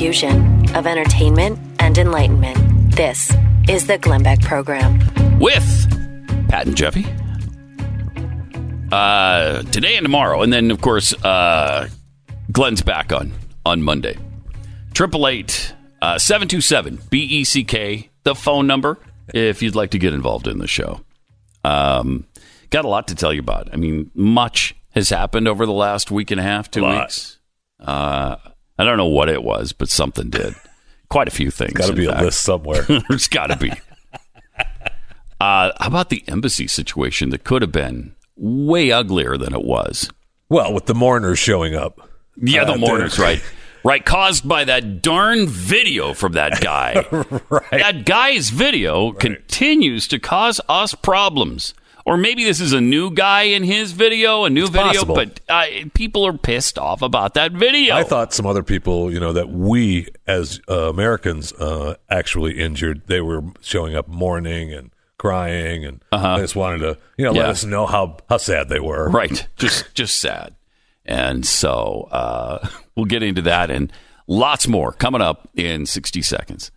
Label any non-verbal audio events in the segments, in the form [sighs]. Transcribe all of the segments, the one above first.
fusion of entertainment and enlightenment. This is the Glenn Beck Program. with Pat and Jeffy. Uh, today and tomorrow, and then of course, uh, Glenn's back on on Monday. Triple eight uh, seven two seven B E C K, the phone number if you'd like to get involved in the show. Um, got a lot to tell you about. I mean, much has happened over the last week and a half, two Lot. weeks. Uh, I don't know what it was, but something did. Quite a few things. Got to be a list somewhere. [laughs] There's got to be. Uh, how about the embassy situation that could have been way uglier than it was? well, with the mourners showing up. Yeah, the Uh, mourners, right? Right, caused by that darn video from that guy. [laughs] Right. That guy's video continues to cause us problems. Or maybe this is a new guy in his video, a new video, possible. but uh, people are pissed off about that video. I thought some other people, you know, that we as uh, Americans uh, actually injured, they were showing up mourning and crying, and they just wanted to, you know, Uh-huh. Yeah. let us know how how sad they were. Right. Just just sad. And so uh, [laughs] we'll get into that and lots more coming up in 60 seconds.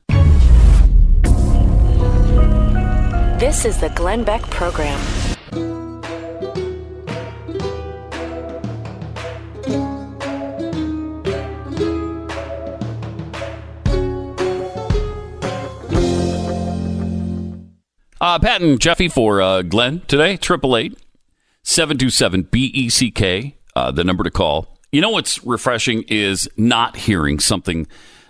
This is the Glenn Beck Program. Uh, Pat and Jeffy for uh, Glenn today, 888 727 BECK, uh, the number to call. You know what's refreshing is not hearing something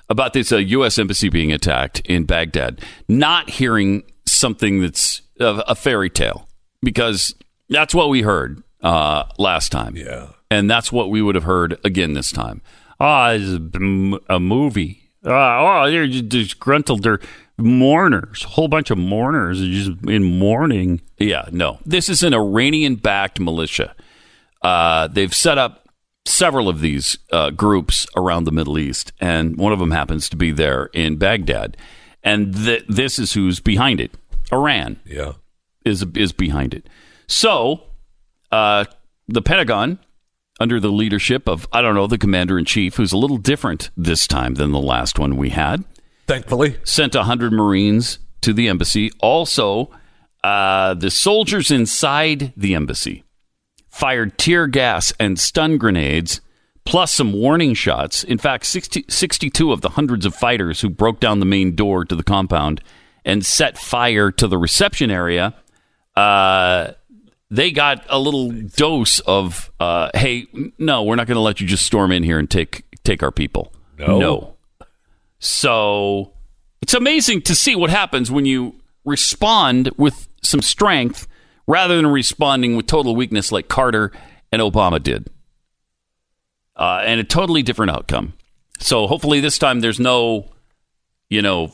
about this uh, U.S. embassy being attacked in Baghdad, not hearing something that's a, a fairy tale, because that's what we heard uh, last time. Yeah. And that's what we would have heard again this time. Ah, it's a, movie. Ah, oh, they're just disgruntled. They're mourners. A whole bunch of mourners just in mourning. Yeah, no. This is an Iranian backed militia. Uh, they've set up several of these uh, groups around the Middle East, and one of them happens to be there in Baghdad. And th- this is who's behind it Iran Yeah. is is behind it. So, uh, the Pentagon, under the leadership of I don't know the commander in chief, who's a little different this time than the last one we had, Thankfully, sent hundred Marines to the embassy. Also, uh, the soldiers inside the embassy fired tear gas and stun grenades, plus some warning shots. In fact, 60, 62 of the hundreds of fighters who broke down the main door to the compound and set fire to the reception area, uh, they got a little dose of, uh, hey, no, we're not going to let you just storm in here and take take our people. No. no. So it's amazing to see what happens when you respond with some strength rather than responding with total weakness like Carter and Obama did. Uh, and a totally different outcome. So hopefully this time there's no, you know,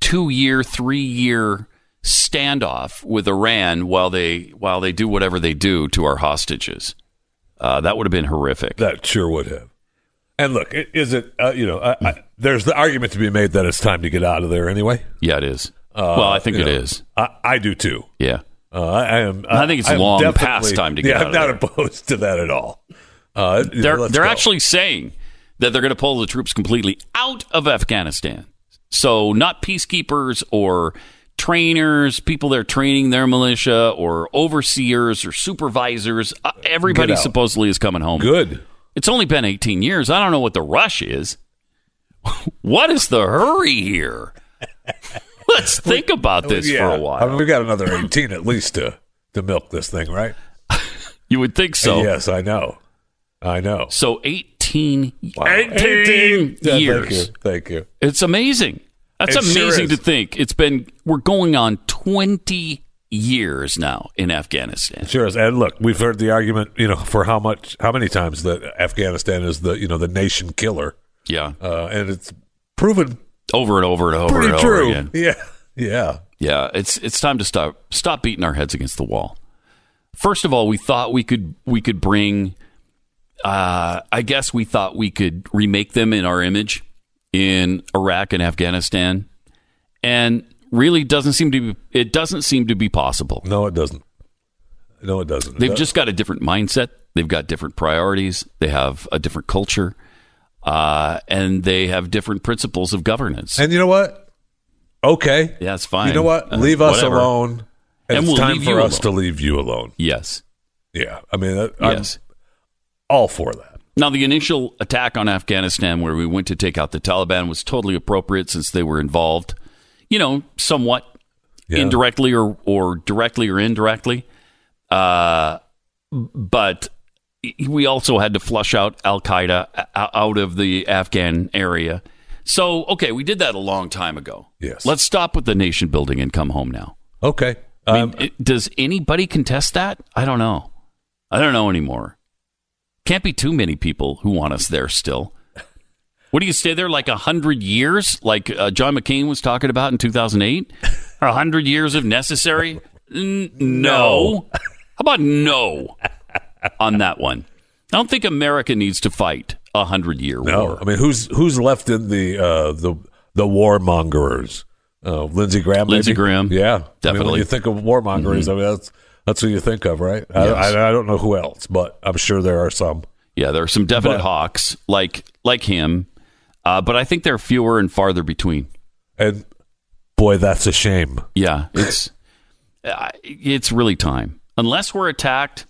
two year, three year standoff with Iran while they while they do whatever they do to our hostages. Uh, that would have been horrific. that sure would have. And look, is it, uh, you know, I, I, there's the argument to be made that it's time to get out of there anyway. Yeah, it is. well, I think Uh, it know, is. I, I do too. Yeah. Uh, I, I am. I think it's long past time to get out. yeah, I'm not there. opposed to that at all. Uh, They're they're go. actually saying that they're going to pull the troops completely out of Afghanistan. So not peacekeepers or trainers, people that are training their militia or overseers or supervisors. Uh, Everybody supposedly is coming home. good. It's only been 18 years. I don't know what the rush is. [laughs] what is the hurry here? [laughs] Let's think about this yeah. for a I mean, while. we've got another 18 at least to to milk this thing, right? [laughs] You would think so. Yes, I know. I know. So 18, Wow. 18 Yeah, years. Thank you. Thank you. It's amazing. That's It amazing is. to think. It's been we're going on 20 years now in Afghanistan. Sure is. And look, we've heard the argument, you know, for how much, how many times that Afghanistan is the, you know, the nation killer, Yeah. uh, and it's proven Over and over and over pretty and over true. again. [laughs] Yeah. Yeah. Yeah, it's it's time to stop stop beating our heads against the wall. First of all, we thought we could we could bring uh, I guess we thought we could remake them in our image in Iraq and Afghanistan. And really doesn't seem to be it doesn't seem to be possible. No, it doesn't. No, it doesn't. They've just got a different mindset. They've got different priorities. They have a different culture. uh, and they have different principles of governance. And you know what? Okay. yeah, it's fine. You know what? Uh, leave us whatever. alone. And, And it's we'll time for us alone. to leave you alone. Yes. Yeah. I mean, I'm Yes. All for that. Now, the initial attack on Afghanistan, where we went to take out the Taliban, was totally appropriate since they were involved, you know, somewhat Yeah. indirectly or, or directly or indirectly. Uh, but we also had to flush out Al Qaeda out of the Afghan area. So, okay, we did that a long time ago. Yes. Let's stop with the nation building and come home now. Okay. I mean, Um, it- does anybody contest that? I don't know. I don't know anymore. Can't be too many people who want us there still. What do you stay there like a hundred years, like uh, John McCain was talking about in two thousand eight? A hundred years if necessary? N- no. How about no on that one? I don't think America needs to fight a hundred year no. war. I mean, who's who's left in the uh, the the warmongers? Uh, Lindsey Graham. Lindsey? Graham. Yeah, I mean, when Mm-hmm. you think of warmongers, I mean that's that's who you think of, right? I, Yes. I, I don't know who else, but I'm sure there are some. Yeah, there are some definite But- hawks like like him, uh, but I think they're fewer and farther between. And boy, that's a shame. Yeah, it's uh, it's really time. Unless we're attacked,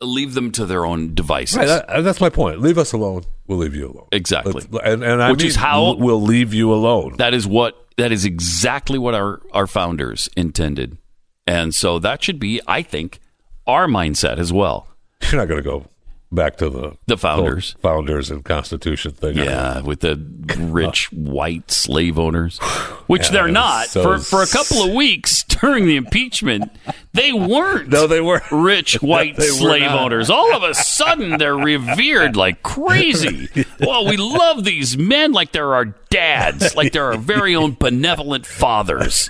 leave them to their own devices. Right, that, that's my point. Leave us alone. We'll leave you alone. Exactly. Let's- and and I Which mean, is how- we'll leave you alone. that is what that is exactly what our our founders intended, and so that should be, I think, our mindset as well. You're not going to go back to the The founders. founders and Constitution thing. Yeah, with the rich [laughs] white slave owners, which they're not. so for for a couple of weeks during the impeachment, they weren't. No, they were. rich [laughs] white were slave owners. All of a sudden, they're revered like crazy. [laughs] Well, we love these men like they're our dads, like they're our very own benevolent fathers.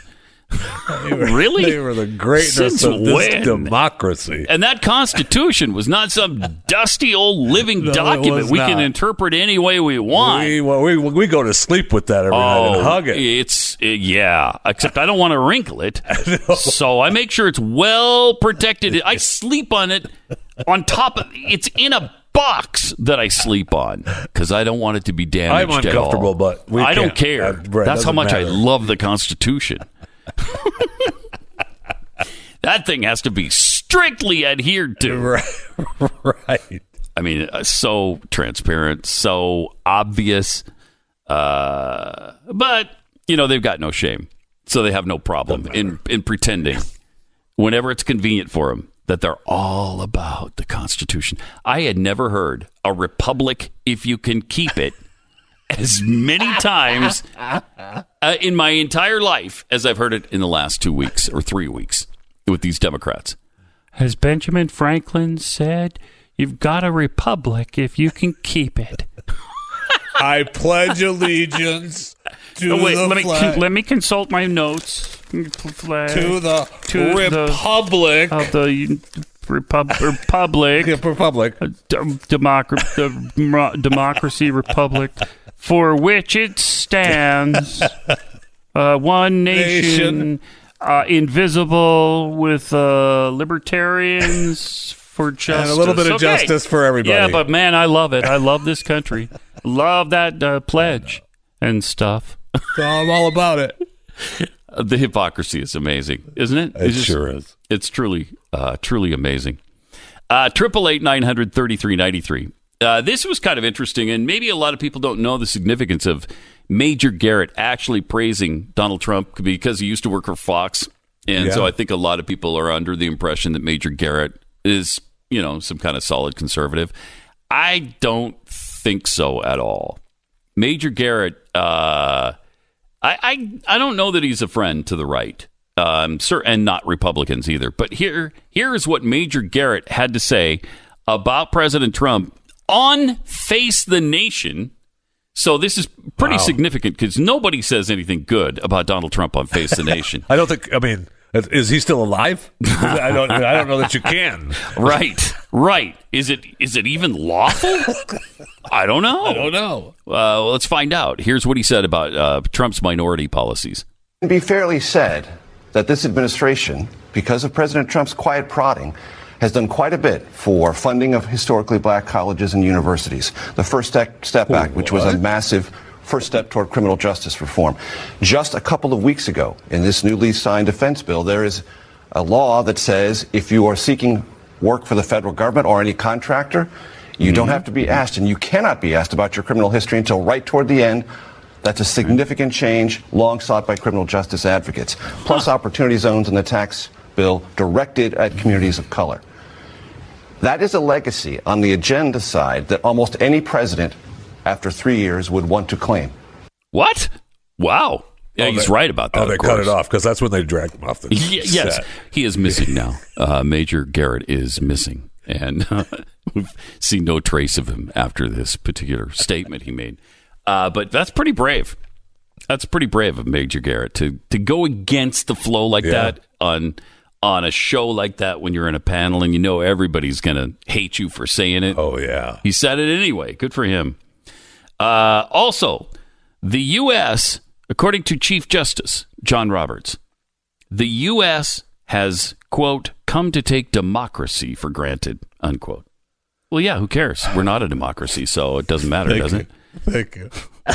Really? They were the greatness Since of this when? democracy. And that Constitution was not some dusty old living No, document we can interpret any way we want. We, well, we we go to sleep with that every night and hug it. Oh, It's yeah, except I don't want to wrinkle it, [laughs] so I make sure it's well protected. I sleep on it on top of it's in a box that I sleep on because I don't want it to be damaged. I'm at uncomfortable, all. but we I don't care. Uh, right, That's how much I love the Constitution. [laughs] that thing has to be strictly adhered to. [laughs] Right, right. I mean, uh, so transparent, so obvious. Uh, but you know, they've got no shame, so they have no problem in in pretending whenever it's convenient for them that they're all about the Constitution. I had never heard a republic if you can keep it as many times [laughs] uh, in my entire life as I've heard it in the last two weeks or three weeks with these Democrats. As Benjamin Franklin said, you've got a republic if you can keep it. [laughs] I pledge allegiance to Oh, wait, the let me flag, let me consult my notes. Flag to the to the- republic. of the Repub- Republic, the [laughs] republic. Democ- the Democracy Republic, for which it stands, [laughs] uh, one nation, Nation. Uh, invisible, with uh, libertarians for justice. [laughs] And a little bit of Okay. justice for everybody. Yeah, but man, I love it. I love this country. love that uh, pledge and stuff. [laughs] I'm all about it. The hypocrisy is amazing, isn't it? It It's just- sure is. It's truly, uh, truly amazing. Uh, Triple eight nine hundred thirty three ninety three. Uh, This was kind of interesting, and maybe a lot of people don't know the significance of Major Garrett actually praising Donald Trump because he used to work for Fox, and Yeah. so I think a lot of people are under the impression that Major Garrett is, you know, some kind of solid conservative. I don't think so at all. Major Garrett, uh, I, I I don't know that he's a friend to the right, um, sir, and not Republicans either. But here here is what Major Garrett had to say about President Trump on Face the Nation. So this is pretty significant because nobody says anything good about Donald Trump on Face the [laughs] Nation. I don't think. I mean, is- is he still alive? I don't. I don't know that you can. [laughs] right, right. Is it is it even lawful? [laughs] I don't know. I don't know. Uh, let's find out. Here's what he said about uh, Trump's minority policies. It can be fairly said that this administration, because of President Trump's quiet prodding, has done quite a bit for funding of historically black colleges and universities. The First Step, step Act, which was a massive first step toward criminal justice reform. Just a couple of weeks ago, in this newly signed defense bill, there is a law that says if you are seeking work for the federal government or any contractor, you mm-hmm. don't have to be asked, and you cannot be asked about your criminal history until right toward the end. That's a significant change, long sought by criminal justice advocates. Plus, huh. opportunity zones in the tax bill directed at communities of color. That is a legacy on the agenda side that almost any president after three years would want to claim. What? Wow. Yeah, oh, he's they, right about that. Oh, they cut it off because that's when they dragged him off the yeah, Yes, he is missing now. Uh, Major Garrett is missing, and uh, [laughs] we've seen no trace of him after this particular statement he made. Uh, but that's pretty brave. That's pretty brave of Major Garrett to to go against the flow like yeah. that on on a show like that when you're in a panel and you know everybody's going to hate you for saying it. Oh yeah, he said it anyway. Good for him. Uh, also, the U.S., according to Chief Justice John Roberts, the U.S. has, quote, come to take democracy for granted, unquote. Well, yeah, who cares? We're not a democracy, so it doesn't matter, does it? Thank you. [laughs]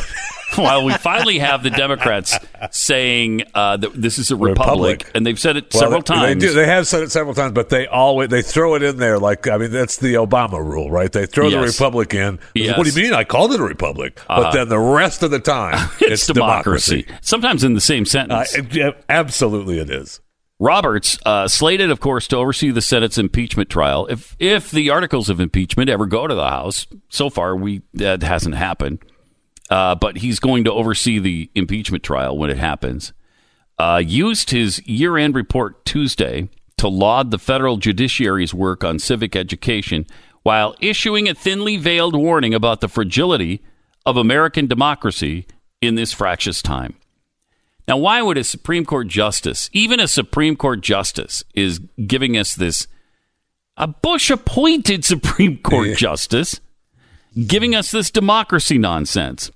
[laughs] While we finally have the Democrats saying uh, that this is a republic, republic. and they've said it well, several they, times. They, do, they have said it several times, but they always they throw it in there like I mean that's the Obama rule, right? They throw yes. the republic in. Yes. What do you mean? I called it a republic, uh, but then the rest of the time [laughs] it's, it's democracy. democracy. Sometimes in the same sentence. Uh, absolutely, it is. Roberts, uh, slated, of course, to oversee the Senate's impeachment trial. If if the articles of impeachment ever go to the House, so far we that hasn't happened. Uh, but he's going to oversee the impeachment trial when it happens. Uh, used his year end report Tuesday to laud the federal judiciary's work on civic education while issuing a thinly veiled warning about the fragility of American democracy in this fractious time. Now, why would a Supreme Court justice, even a Supreme Court justice, is giving us this, a Bush appointed [laughs] Supreme Court justice, giving us this democracy nonsense?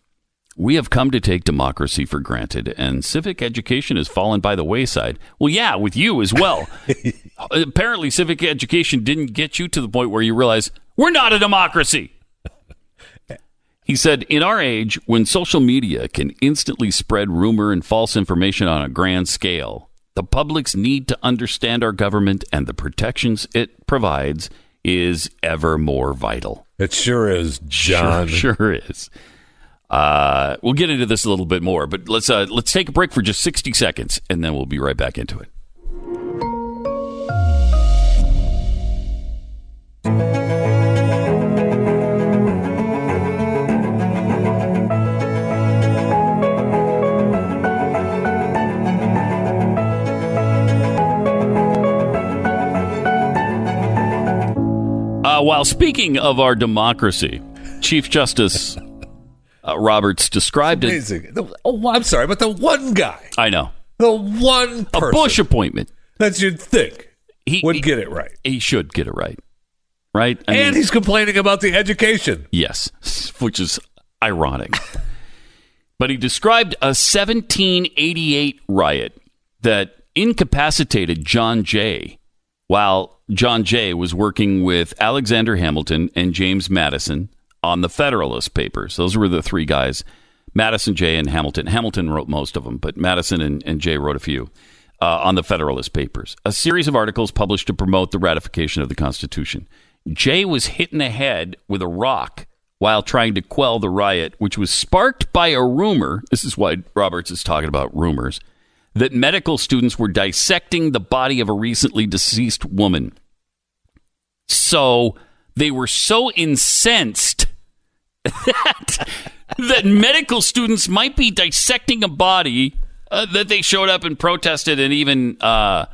We have come to take democracy for granted, and civic education has fallen by the wayside. Well, yeah, with you as well. [laughs] Apparently, civic education didn't get you to the point where you realize we're not a democracy. He said, In our age, when social media can instantly spread rumor and false information on a grand scale, the public's need to understand our government and the protections it provides is ever more vital. It sure is, John. Sure, sure is. Uh, we'll get into this a little bit more, but let's uh, let's take a break for just 60 seconds, and then we'll be right back into it. Uh, while speaking of our democracy, Chief Justice uh, Roberts described Amazing. it. The, oh, I'm sorry, but the one guy. I know. The one person. A Bush appointment. That you'd think he would he, get it right. He should get it right. Right? I and mean, he's complaining about the education. Yes, which is ironic. but he described a 1788 riot that incapacitated John Jay while John Jay was working with Alexander Hamilton and James Madison on the Federalist Papers. Those were the three guys Madison, Jay, and Hamilton. Hamilton wrote most of them, but Madison and, and Jay wrote a few uh, on the Federalist Papers. A series of articles published to promote the ratification of the Constitution. Jay was hit in the head with a rock while trying to quell the riot, which was sparked by a rumor. This is why Roberts is talking about rumors that medical students were dissecting the body of a recently deceased woman. So they were so incensed that, that medical students might be dissecting a body uh, that they showed up and protested and even uh,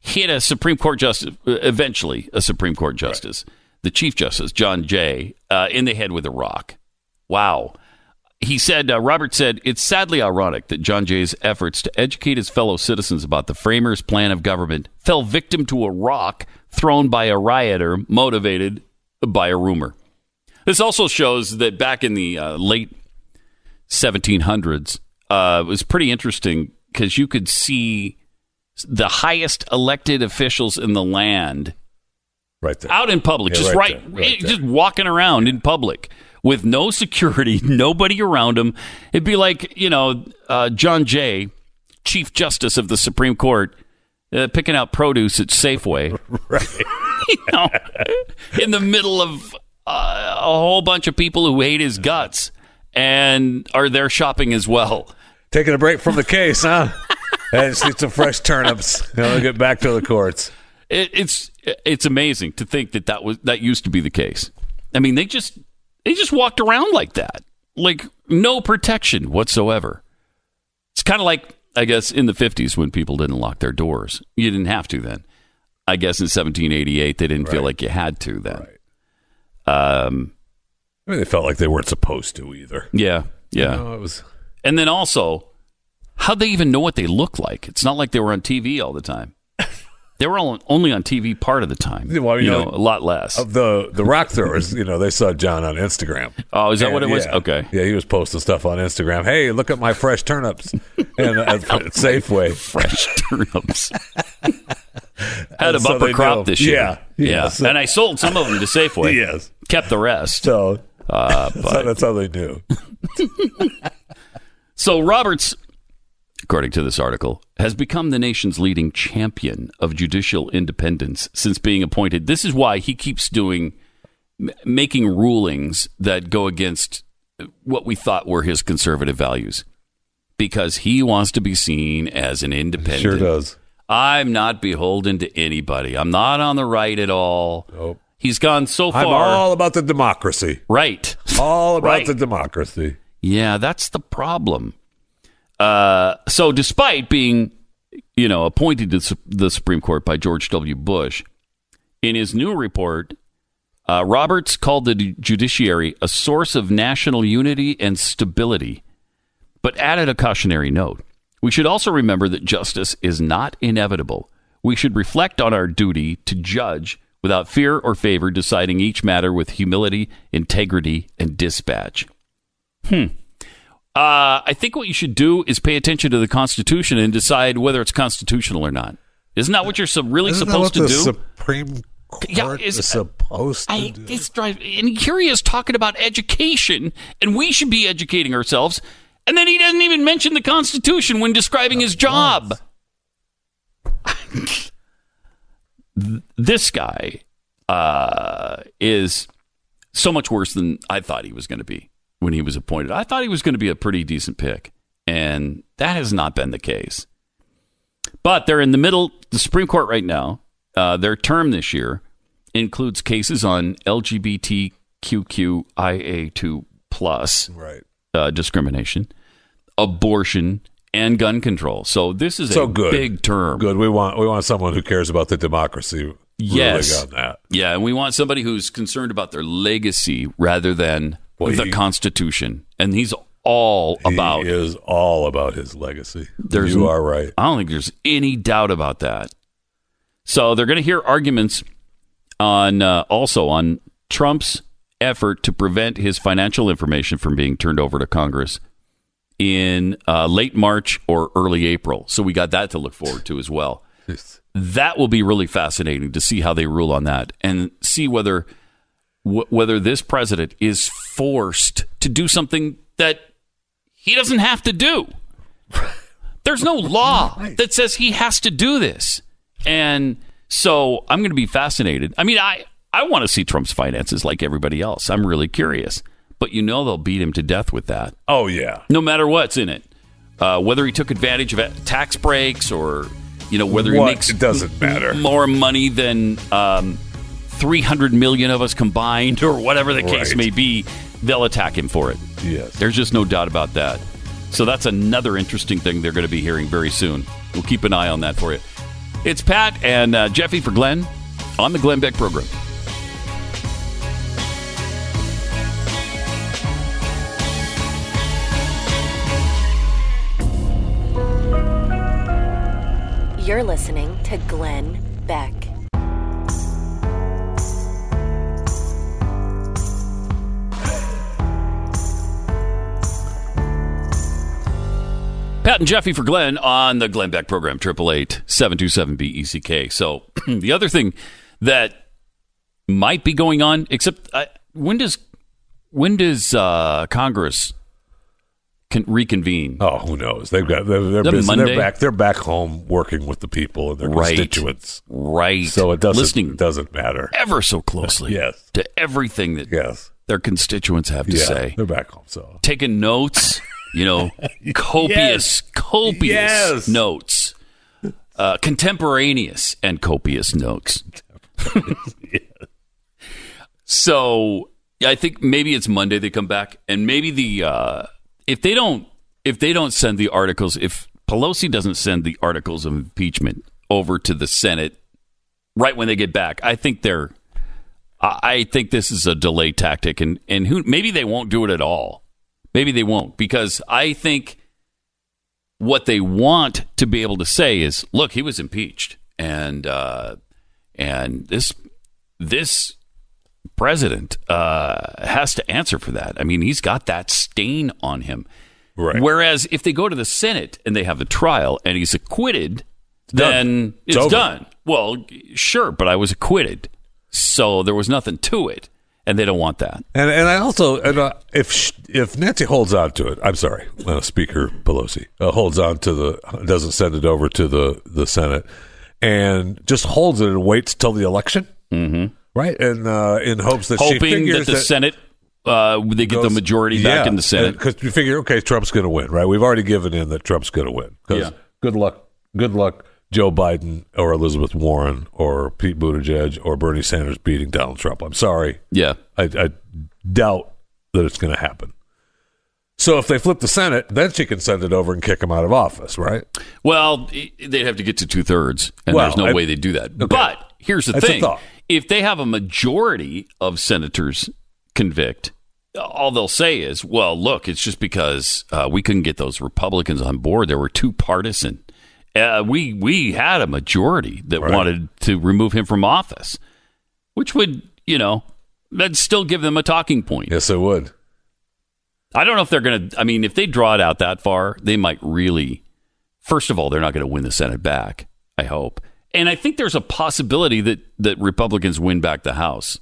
hit a Supreme Court justice, eventually a Supreme Court justice, right. the Chief Justice, John Jay, uh, in the head with a rock. Wow. He said, uh, Robert said, it's sadly ironic that John Jay's efforts to educate his fellow citizens about the framers' plan of government fell victim to a rock thrown by a rioter motivated by a rumor. This also shows that back in the uh, late 1700s, uh, it was pretty interesting because you could see the highest elected officials in the land Right there. Out in public, Yeah, just right right, right there. just walking around in public with no security, [laughs] nobody around them. It'd be like you know uh, John Jay, Chief Justice of the Supreme Court, uh, picking out produce at Safeway. [laughs] right. [laughs] you know, in the middle of uh, a whole bunch of people who hate his guts and are there shopping as well. Taking a break from the case, huh? [laughs] and some fresh turnips. You know, get back to the courts. It, it's it's amazing to think that that was that used to be the case. I mean, they just they just walked around like that, like no protection whatsoever. It's kind of like I guess in the fifties when people didn't lock their doors. You didn't have to then. I guess in 1788 they didn't feel like you had to then. Right. Um, I mean, they felt like they weren't supposed to either. yeah, yeah. No, it was. And then also, how'd they even know what they look like? It's not like they were on TV all the time. [laughs] They were all, only on TV part of the time. Well, you you know, know, a lot less. Of the the rock throwers, you know, they saw John on Instagram. oh, is that what it was? yeah. Okay. Yeah, he was posting stuff on Instagram. Hey, look at my fresh turnips, [laughs] and at Safeway. Fresh turnips. [laughs] Had a bumper they crop know. this year. Yeah, yeah. yeah, so- and I sold some of them to Safeway. Yes. Kept the rest. So Uh, [laughs] that's, how, that's how they knew. [laughs] So Roberts, according to this article, has become the nation's leading champion of judicial independence since being appointed. This is why he keeps doing making rulings that go against what we thought were his conservative values because he wants to be seen as an independent. Sure does. I'm not beholden to anybody. I'm not on the right at all. Nope. He's gone so far. I'm all about the democracy. right. All about Right. the democracy. Yeah, that's the problem. Uh, so, despite being, you know, appointed to the Supreme Court by George W. Bush, in his new report, uh, Roberts called the judiciary a source of national unity and stability, but added a cautionary note. We should also remember that justice is not inevitable. We should reflect on our duty to judge without fear or favor, deciding each matter with humility, integrity, and dispatch. Uh, I think what you should do is pay attention to the Constitution and decide whether it's constitutional or not. Isn't that what you're really Isn't that supposed what to the do? Supreme Court Yeah, is- supposed to I, do? it's drive, and here he is talking about education, and we should be educating ourselves, and then he doesn't even mention the Constitution when describing his job. [laughs] this guy uh, is so much worse than I thought he was going to be when he was appointed. I thought he was going to be a pretty decent pick, and that has not been the case. But they're in the middle, the Supreme Court right now. Uh, their term this year includes cases on LGBTQIA2 plus right. uh, discrimination, abortion, and gun control. So this is So a good. big term. Good. We want we want someone who cares about the democracy. Yes. on that. Yeah, and we want somebody who's concerned about their legacy rather than Well, the he- Constitution. And he's all about He is all about his legacy. There's you are right. I don't think there's any doubt about that. So they're going to hear arguments on uh, also on Trump's effort to prevent his financial information from being turned over to Congress in uh, late March or early April. So we got that to look forward to as well. [laughs] That will be really fascinating to see how they rule on that and see whether wh- whether this president is forced to do something that he doesn't have to do. [laughs] There's no law that says he has to do this. And so I'm going to be fascinated. I mean, I, I want to see Trump's finances like everybody else. I'm really curious. But you know they'll beat him to death with that, Oh yeah. no matter what's in it. Uh, whether he took advantage of tax breaks or, you know, whether What? he makes It doesn't matter. m- more money than um, 300 million of us combined or whatever the case Right. may be, they'll attack him for it. Yes. There's just no doubt about that. So that's another interesting thing they're going to be hearing very soon. We'll keep an eye on that for you. It's Pat and uh, Jeffy for Glenn on the Glenn Beck program. You're listening to Glenn Beck. Pat and Jeffy for Glenn on the Glenn Beck program, 888 727 BECK. So [clears throat] the other thing that might be going on. Except uh, when does when does uh, Congress con- reconvene? Oh, who knows? They've got they're, they're, busy. Monday? they're back. They're back home working with the people and their Right. constituents. Right. So it doesn't listening it doesn't matter. ever so closely. [laughs] Yes. To everything that Yes. their constituents have to yeah. say. They're back home. So Taking notes. You know, [laughs] copious, copious Yes. notes. Uh, contemporaneous and copious notes. [laughs] So I think maybe it's Monday they come back, and maybe the uh, if they don't if they don't send the articles if Pelosi doesn't send the articles of impeachment over to the Senate right when they get back, I think they're I think this is a delay tactic, and and who maybe they won't do it at all. Maybe they won't because I think what they want to be able to say is, look, he was impeached, and uh, and this this president uh, has to answer for that. I mean, he's got that stain on him. Right. Whereas if they go to the Senate and they have a trial and he's acquitted, done. then It's it's, done. Well, sure, but I was acquitted, so there was nothing to it, and they don't want that. And and I also and uh, if if Nancy holds on to it, I'm sorry, uh, Speaker Pelosi uh, holds on to the doesn't send it over to the the Senate and just holds it and waits till the election, mm-hmm. Right? And uh, in hopes that she Hoping figures that the Senate uh, they get the majority back Yeah, in the Senate. because you figure okay, Trump's going to win, right? We've already given in that Trump's going to win. 'Cause Yeah. good luck, good luck. Joe Biden or Elizabeth Warren or Pete Buttigieg or Bernie Sanders beating Donald Trump. I'm sorry. yeah, I, I doubt that it's going to happen. So if they flip the Senate, then she can send it over and kick him out of office, right? Well, they'd have to get to two thirds, and Well, there's no I- way they do that. But here's the That's thing: if they have a majority of senators convict, all they'll say is, "Well, look, it's just because uh, we couldn't get those Republicans on board. They were too partisan. Uh, we we had a majority that Right. wanted to remove him from office, which would, you know, that'd still give them a talking point." Yes, it would. I don't know if they're going to. I mean, if they draw it out that far, they might really. First of all, they're not going to win the Senate back. I hope, and I think there's a possibility that that Republicans win back the House.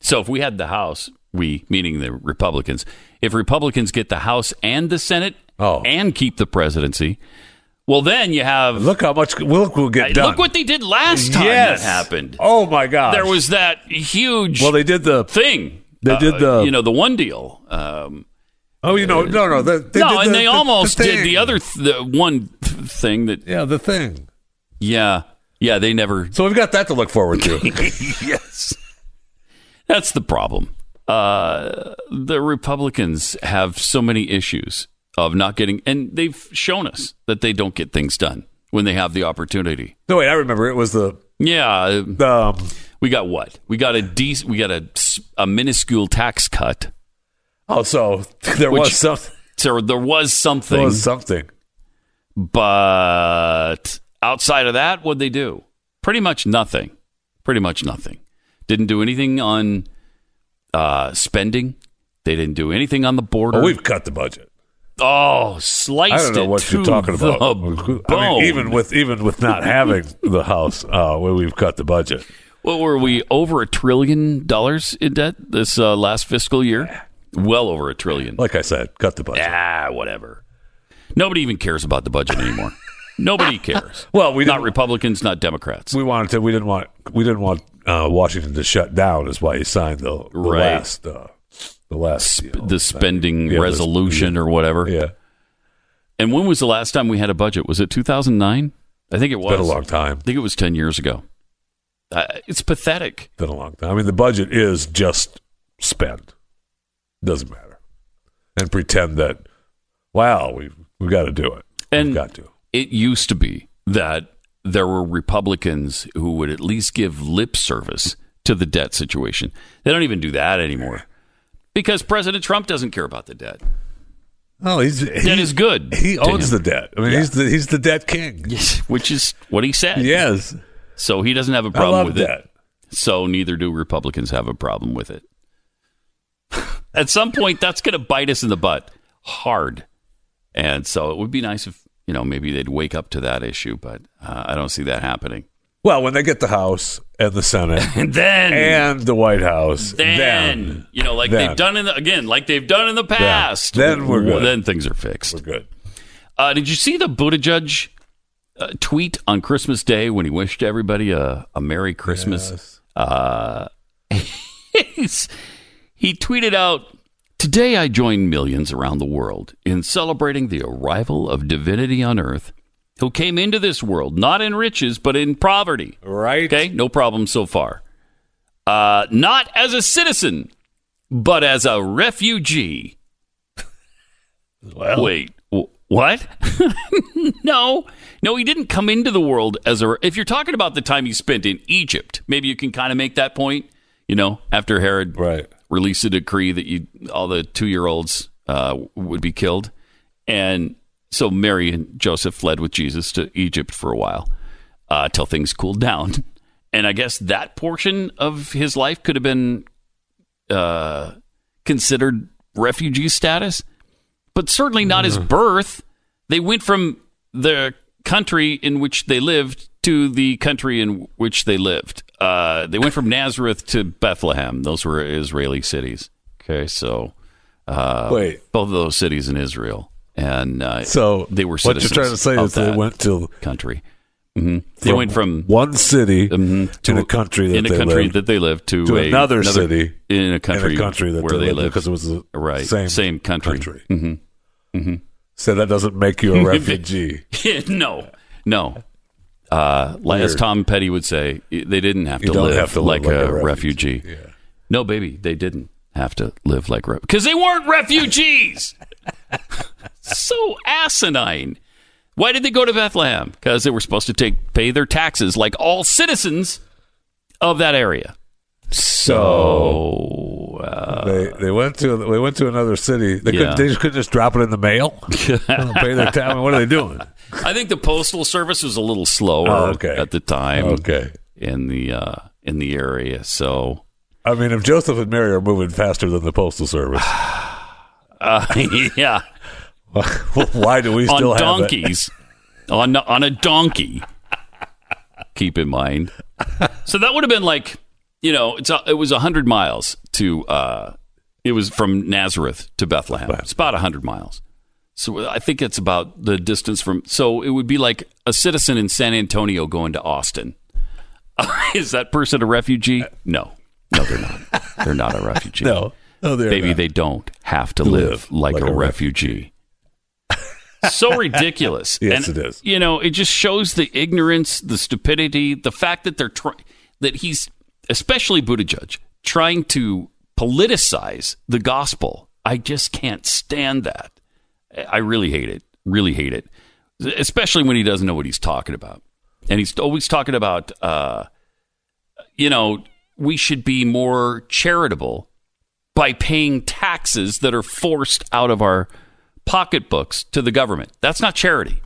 So if we had the House, we meaning the Republicans, if Republicans get the House and the Senate Oh. and keep the presidency, well, then you have Look how much look will get done. look what they did last time yes. that happened. Oh my God! There was that huge well, they did the. thing. They did the- you know the one deal. Um, Oh, you know, no, no. They, they no, and the- they the- almost the did the other th- the one th- thing that Yeah, the thing. yeah yeah they never So we've got that to look forward to. [laughs] yes that's the problem. Uh, the Republicans have so many issues of not getting, and they've shown us that they don't get things done when they have the opportunity. no, wait, I remember it was the Yeah, the. Um, we got what? We got a dec- we got a, a minuscule tax cut. oh, so [laughs] there Which- was some, [laughs] So there was something, there was something. but outside of that, what'd they do? Pretty much nothing. Pretty much nothing. Didn't do anything on uh, spending. They didn't do anything on the border. Oh, we've cut the budget. Oh, sliced I don't know what you're talking the about. I mean, even with even with not having the house, uh, where we've cut the budget. what were we over a trillion dollars in debt this uh, last fiscal year? Well over a trillion. Like I said, cut the budget. Ah, whatever. Nobody even cares about the budget anymore. Nobody [laughs] cares. Well, we not Republicans, not Democrats. We wanted to. We didn't want. We didn't want uh, Washington to shut down. Is why he signed the, the Right. last. Uh, the last. you know, the spending Yeah, resolution or whatever. Yeah, And when was the last time we had a budget? Was it 2009? I think it was. been a long time. I think it was 10 years ago. Uh, it's pathetic. Been a long time. I mean, the budget is just spend. Doesn't matter, and pretend that. Wow, we we got to do it. And we've got to. It used to be that there were Republicans who would at least give lip service to the debt situation. They don't even do that anymore because President Trump doesn't care about the debt. Oh, he's Debt he, is good. he owns him. the debt. I mean, he's the he's the debt king. Yes, which is what he said. Yes, So he doesn't have a problem love with that. it. So neither do Republicans have a problem with it. [laughs] At some point, that's going to bite us in the butt hard. And so it would be nice if, you know, maybe they'd wake up to that issue, but uh, I don't see that happening. Well, when they get the House and the Senate [laughs] And then, and the White House, then, then you know, like then. they've done in the again, like they've done in the past. Then we're good. Then things are fixed. we're good. Uh, did you see the Buttigieg uh, tweet on Christmas Day when he wished everybody a, a Merry Christmas? Yes. Uh, [laughs] he tweeted out, Today I join millions around the world in celebrating the arrival of divinity on earth who came into this world not in riches but in poverty. Right? Okay, no problem so far. Uh, not as a citizen, but as a refugee. Well, Wait, wh- what? [laughs] no, no, he didn't come into the world as a. If you're talking about the time he spent in Egypt, maybe you can kind of make that point. You know, after Herod Right. Released a decree that you all the two year olds uh, would be killed, and so Mary and Joseph fled with Jesus to Egypt for a while uh, till things cooled down. [laughs] And I guess that portion of his life could have been uh, considered refugee status, but certainly not his birth. They went from the country in which they lived to the country in which they lived. Uh, they went from Nazareth to Bethlehem. Those were Israeli cities. Okay, so uh, Wait. both of those cities in Israel, and uh, So they were what you're trying to say is they went to country. hmm They went from one city Mhm. in a country that in a they country lived that they lived to, to a- another city in a country, in a country that where they, lived because it was the right same same country. country. So that doesn't make you a [laughs] refugee. [laughs] no, no. Uh, as Tom Petty would say, they didn't have to, live, have to live like, like a, a refugee. refugee. Yeah. No, baby, they didn't have to live like because they weren't refugees. [laughs] so asinine. Why did they go to Bethlehem? Because they were supposed to take pay their taxes like all citizens of that area. So uh, They they went to they went to another city. They Yeah. couldn't they just couldn't just drop it in the mail. [laughs] Pay their tax. What are they doing? I think the postal service was a little slower Oh, okay. at the time Okay. in the uh, in the area. So I mean, if Joseph and Mary are moving faster than the postal service, [sighs] uh, [laughs] yeah, [laughs] why do we still on donkeys, on on a donkey. Keep in mind. So that would have been like, you know, it's a, it was hundred miles to. Uh, it was from Nazareth to Bethlehem. It's about hundred miles. So I think it's about the distance from. So it would be like a citizen in San Antonio going to Austin. [laughs] Is that person a refugee? No, no, they're not. They're not a refugee. [laughs] No, no, they're Baby, not. they don't have to live, like, a, refugee. so ridiculous. [laughs] Yes, And, it is. You know, it just shows the ignorance, the stupidity, the fact that they're trying, that he's, especially Buttigieg, trying to politicize the gospel. I just can't stand that. I really hate it. Really hate it. Especially when he doesn't know what he's talking about. And he's always talking about, uh, you know, we should be more charitable by paying taxes that are forced out of our pocketbooks to the government. That's not charity.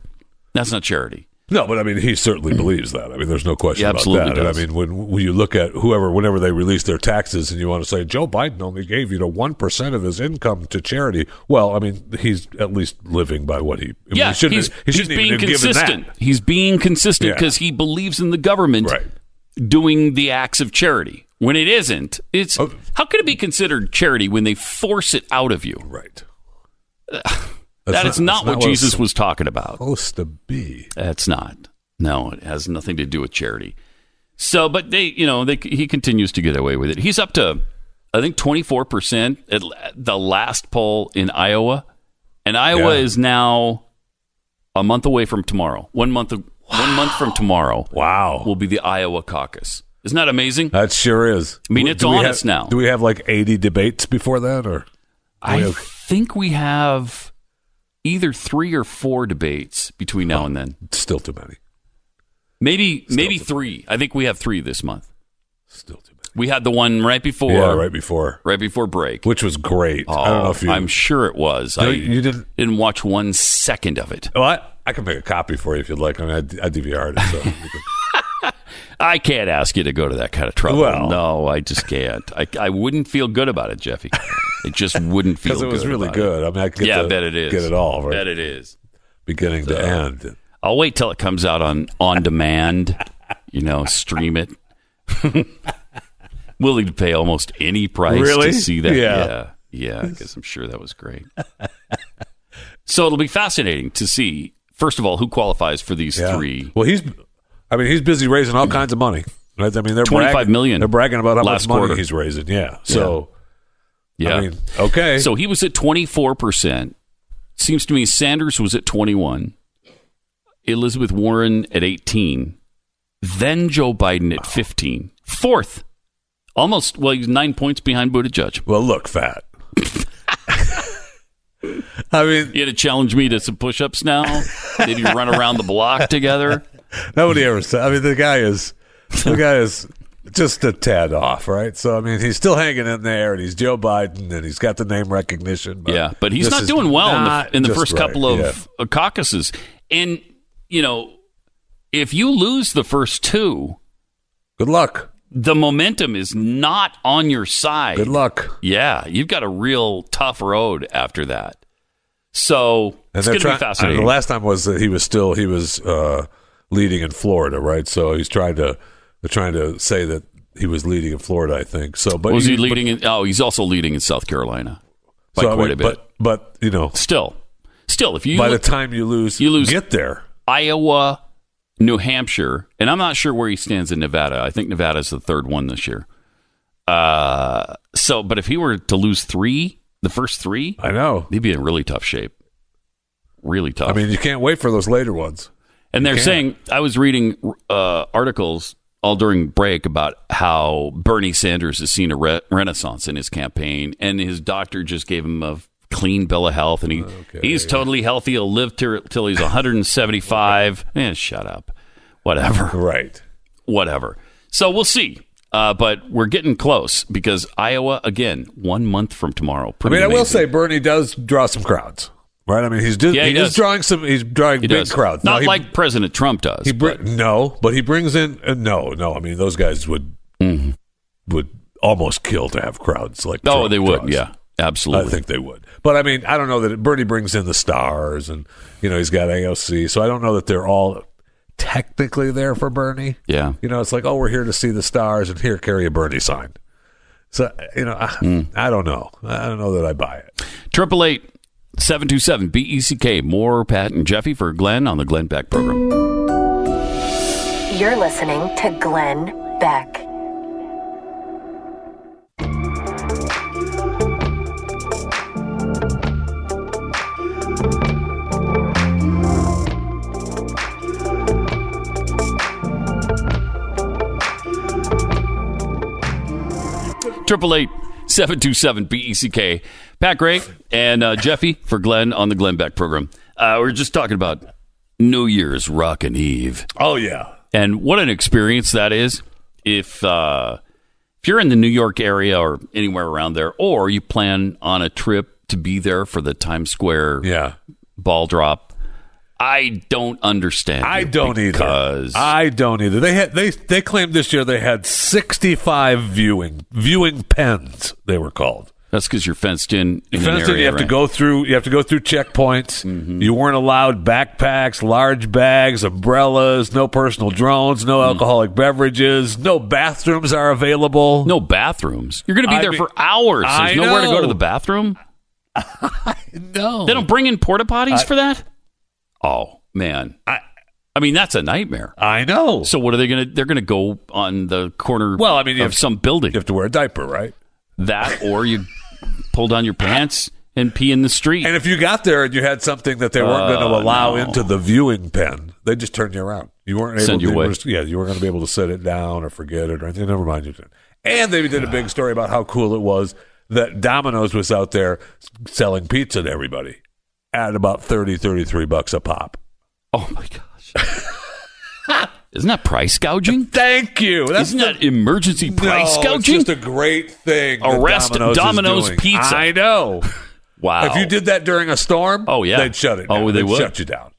That's not charity. No, but I mean, he certainly mm. believes that. I mean, there's no question He about that. And I mean, when, when you look at whoever, whenever they release their taxes, and you want to say Joe Biden only gave you know one percent of his income to charity, well, I mean, he's at least living by what he. I mean, Yeah, he shouldn't he's, he he's shouldn't even being consistent. He's being consistent Yeah. because he believes in the government Right. doing the acts of charity. When it isn't, it's Oh. how could it be considered charity when they force it out of you? Right. That is not, what Jesus was talking about. supposed to be. That's not. No, it has nothing to do with charity. So, but they, you know, they, he continues to get away with it. He's up to, I think, 24% at the last poll in Iowa. And Iowa Yeah. is now a month away from tomorrow. One month, one month from tomorrow Wow, will be the Iowa caucus. Isn't that amazing? that sure is. I mean, it's we on have- us now. Do we have like 80 debates before that, or I have- think we have either three or four debates between now and then. still too many? Maybe, maybe three. I think we have three this month. Still too many. We had the one right before, yeah, right before, right before break. which was great. I don't know if you. Oh, I'm sure it was. No, I you didn't- didn't watch one second of it. Well, I, I can make a copy for you if you'd like. I mean, I, I DVR'd it. So [laughs] I can't ask you to go to that kind of trouble. Well- no, I just can't. I, I wouldn't feel good about it, Jeffy. It just wouldn't [laughs] feel good. because it was good really good. I mean, I It. Yeah, I bet it is. Get it all right, Bet it is. beginning to end. I'll wait till it comes out on on demand. you know, stream it. [laughs] Willing to pay almost any price Really? to see that. Yeah. Yeah. Yeah, because I'm sure that was great. [laughs] so it'll be fascinating to see, first of all, who qualifies for these Yeah. three. Well, he's. I mean, he's busy raising all kinds of money. Right? I mean, they're 25 bragging, million They're bragging about how much money quarter. he's raising. Yeah. So Yeah. I mean, okay. So he was at 24%. Seems to me Sanders was at 21. Elizabeth Warren at 18. Then Joe Biden at 15. Fourth. Almost, well, he's nine points behind Buttigieg. well, look, fat. [laughs] I mean, You had to challenge me to some push ups now? Did you run around the block together? [laughs] nobody ever said. I mean, the guy is the guy is just a tad off, right? So I mean, he's still hanging in there, and he's Joe Biden, and he's got the name recognition. But yeah, but he's not doing well in the, in the first right. couple of Yeah. uh, caucuses. And, you know, if you lose the first two, Good luck. the momentum is not on your side. Good luck. Yeah, you've got a real tough road after that. So And it's going to be fascinating. The last time was that he was still he was uh, leading in Florida, right? So he's trying to they're trying to say that he was leading in Florida, I think. So, but was he but- leading in? Oh, he's also leading in South Carolina by so, I quite mean, a bit. But but you know, still, still, if you by the time you lose, You lose- get there. Iowa, New Hampshire, and I'm not sure where he stands in Nevada. I think Nevada is the third one this year. Uh, so, but if he were to lose three, the first three, I know. he'd be in really tough shape. Really tough. I mean, you can't wait for those later ones. And they're saying I was reading uh, articles all during break about how Bernie Sanders has seen a re- renaissance in his campaign, and his doctor just gave him a clean bill of health, and he he's totally healthy. He'll live till till he's 175. [laughs] eh, shut up. Whatever, Right. whatever. So we'll see. Uh, but we're getting close because Iowa again, one month from tomorrow. I mean, I will say Bernie does draw some crowds, right? I mean, he's do, Yeah, he he is drawing some. He's drawing he big does. crowds. not Now, he- like President Trump does. He br- no, but he brings in uh, no, no. I mean, those guys would would almost kill to have crowds like. oh, Trump they would. draws. Yeah, absolutely. I think they would. But I mean, I don't know that Bernie brings in the stars, and you know he's got AOC, so I don't know that they're all technically there for Bernie. Yeah. You know, it's like, oh, we're here to see the stars, and here carry a Bernie sign. So you know, I, Hmm. I don't know. I don't know that I buy it. Triple eight seven two seven B E C K. More Pat and Jeffy for Glenn on the Glenn Beck program. You're listening to Glenn Beck. Triple eight seven two seven B E C K. Pat Gray and uh, Jeffy for Glenn on the Glenn Beck program. Uh, we are just talking about New Year's Rockin' Eve. Oh yeah, And what an experience that is. If uh, if you're in the New York area or anywhere around there, or you plan on a trip to be there for the Times Square yeah. ball drop, I don't understand. I don't because either. I don't either. They had they they claimed this year they had sixty five viewing viewing pens. They were called. that's because you're fenced in. in Fenced in, you have to go through. You have to go through checkpoints. Mm-hmm. You weren't allowed backpacks, large bags, umbrellas, no personal drones, no mm. alcoholic beverages, no bathrooms are available. No bathrooms. You're going to be I there mean- for hours. There's I nowhere to go to the bathroom. [laughs] no. They don't bring in porta potties for that. Oh man, I- I mean that's a nightmare. I know. So what are they going to? They're going to go on the corner. Well, I mean, you of have- some building. you have to wear a diaper, right? that, or you pull down your pants and pee in the street. And if you got there and you had something that they weren't going to Uh, allow no. into the viewing pen, they just turned you around. You weren't able Send to you yeah, you weren't going to be able to set it down or forget it or anything. Never mind you. did. And they did a big story about how cool it was that Domino's was out there selling pizza to everybody at about 30, 33 bucks a pop. oh my gosh, [laughs] isn't that price gouging? Thank you. That's Isn't that emergency price no, gouging? It's just a great thing. Arrest Domino's, Domino's. Pizza. I know. [laughs] wow. If you did that during a storm, Oh, yeah. they'd shut it. Oh, they They'd would. shut you down.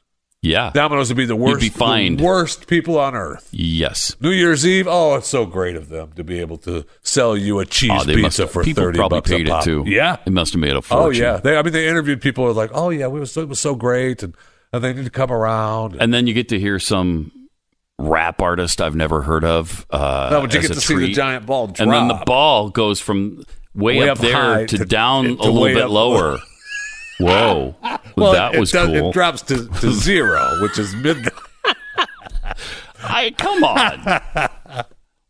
Yeah. Domino's would be the worst, be fined. the worst people on earth. yes. New Year's Eve, oh, it's so great of them to be able to sell you a cheese Oh, they must pizza have, for people thirty probably bucks paid a pop. it too. Yeah. it must have made a fortune. Oh yeah. They, I mean, they interviewed people who were like, "Oh yeah, we was it was so great, and, and they need to come around." and then you get to hear some rap artist I've never heard of. Uh, No, but you as get a to see the treat. giant ball and then the ball goes from way, Way up, up there high to, to- down to a little way bit up lower. Whoa, Well, that it was does- cool. It drops to, to zero, which is mid. [laughs] I come on.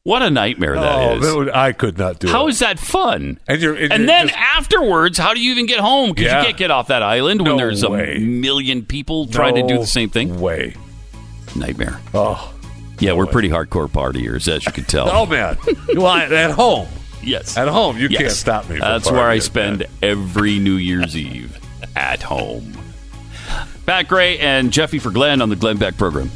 what a nightmare that oh, is. that would- I could not do How it. is that fun? And you're- and and you're then just- afterwards, how do you even get home? Because Yeah. you can't get off that island when No there's way. a million people trying to do the same thing. Way. Nightmare. Oh, Yeah, we're pretty hardcore partiers, as you can tell. oh man. well, at home, yes. at home, you Yes. can't stop me. From That's where I spend man. every New Year's Eve at home. Pat Gray and Jeffy for Glenn on the Glenn Beck program.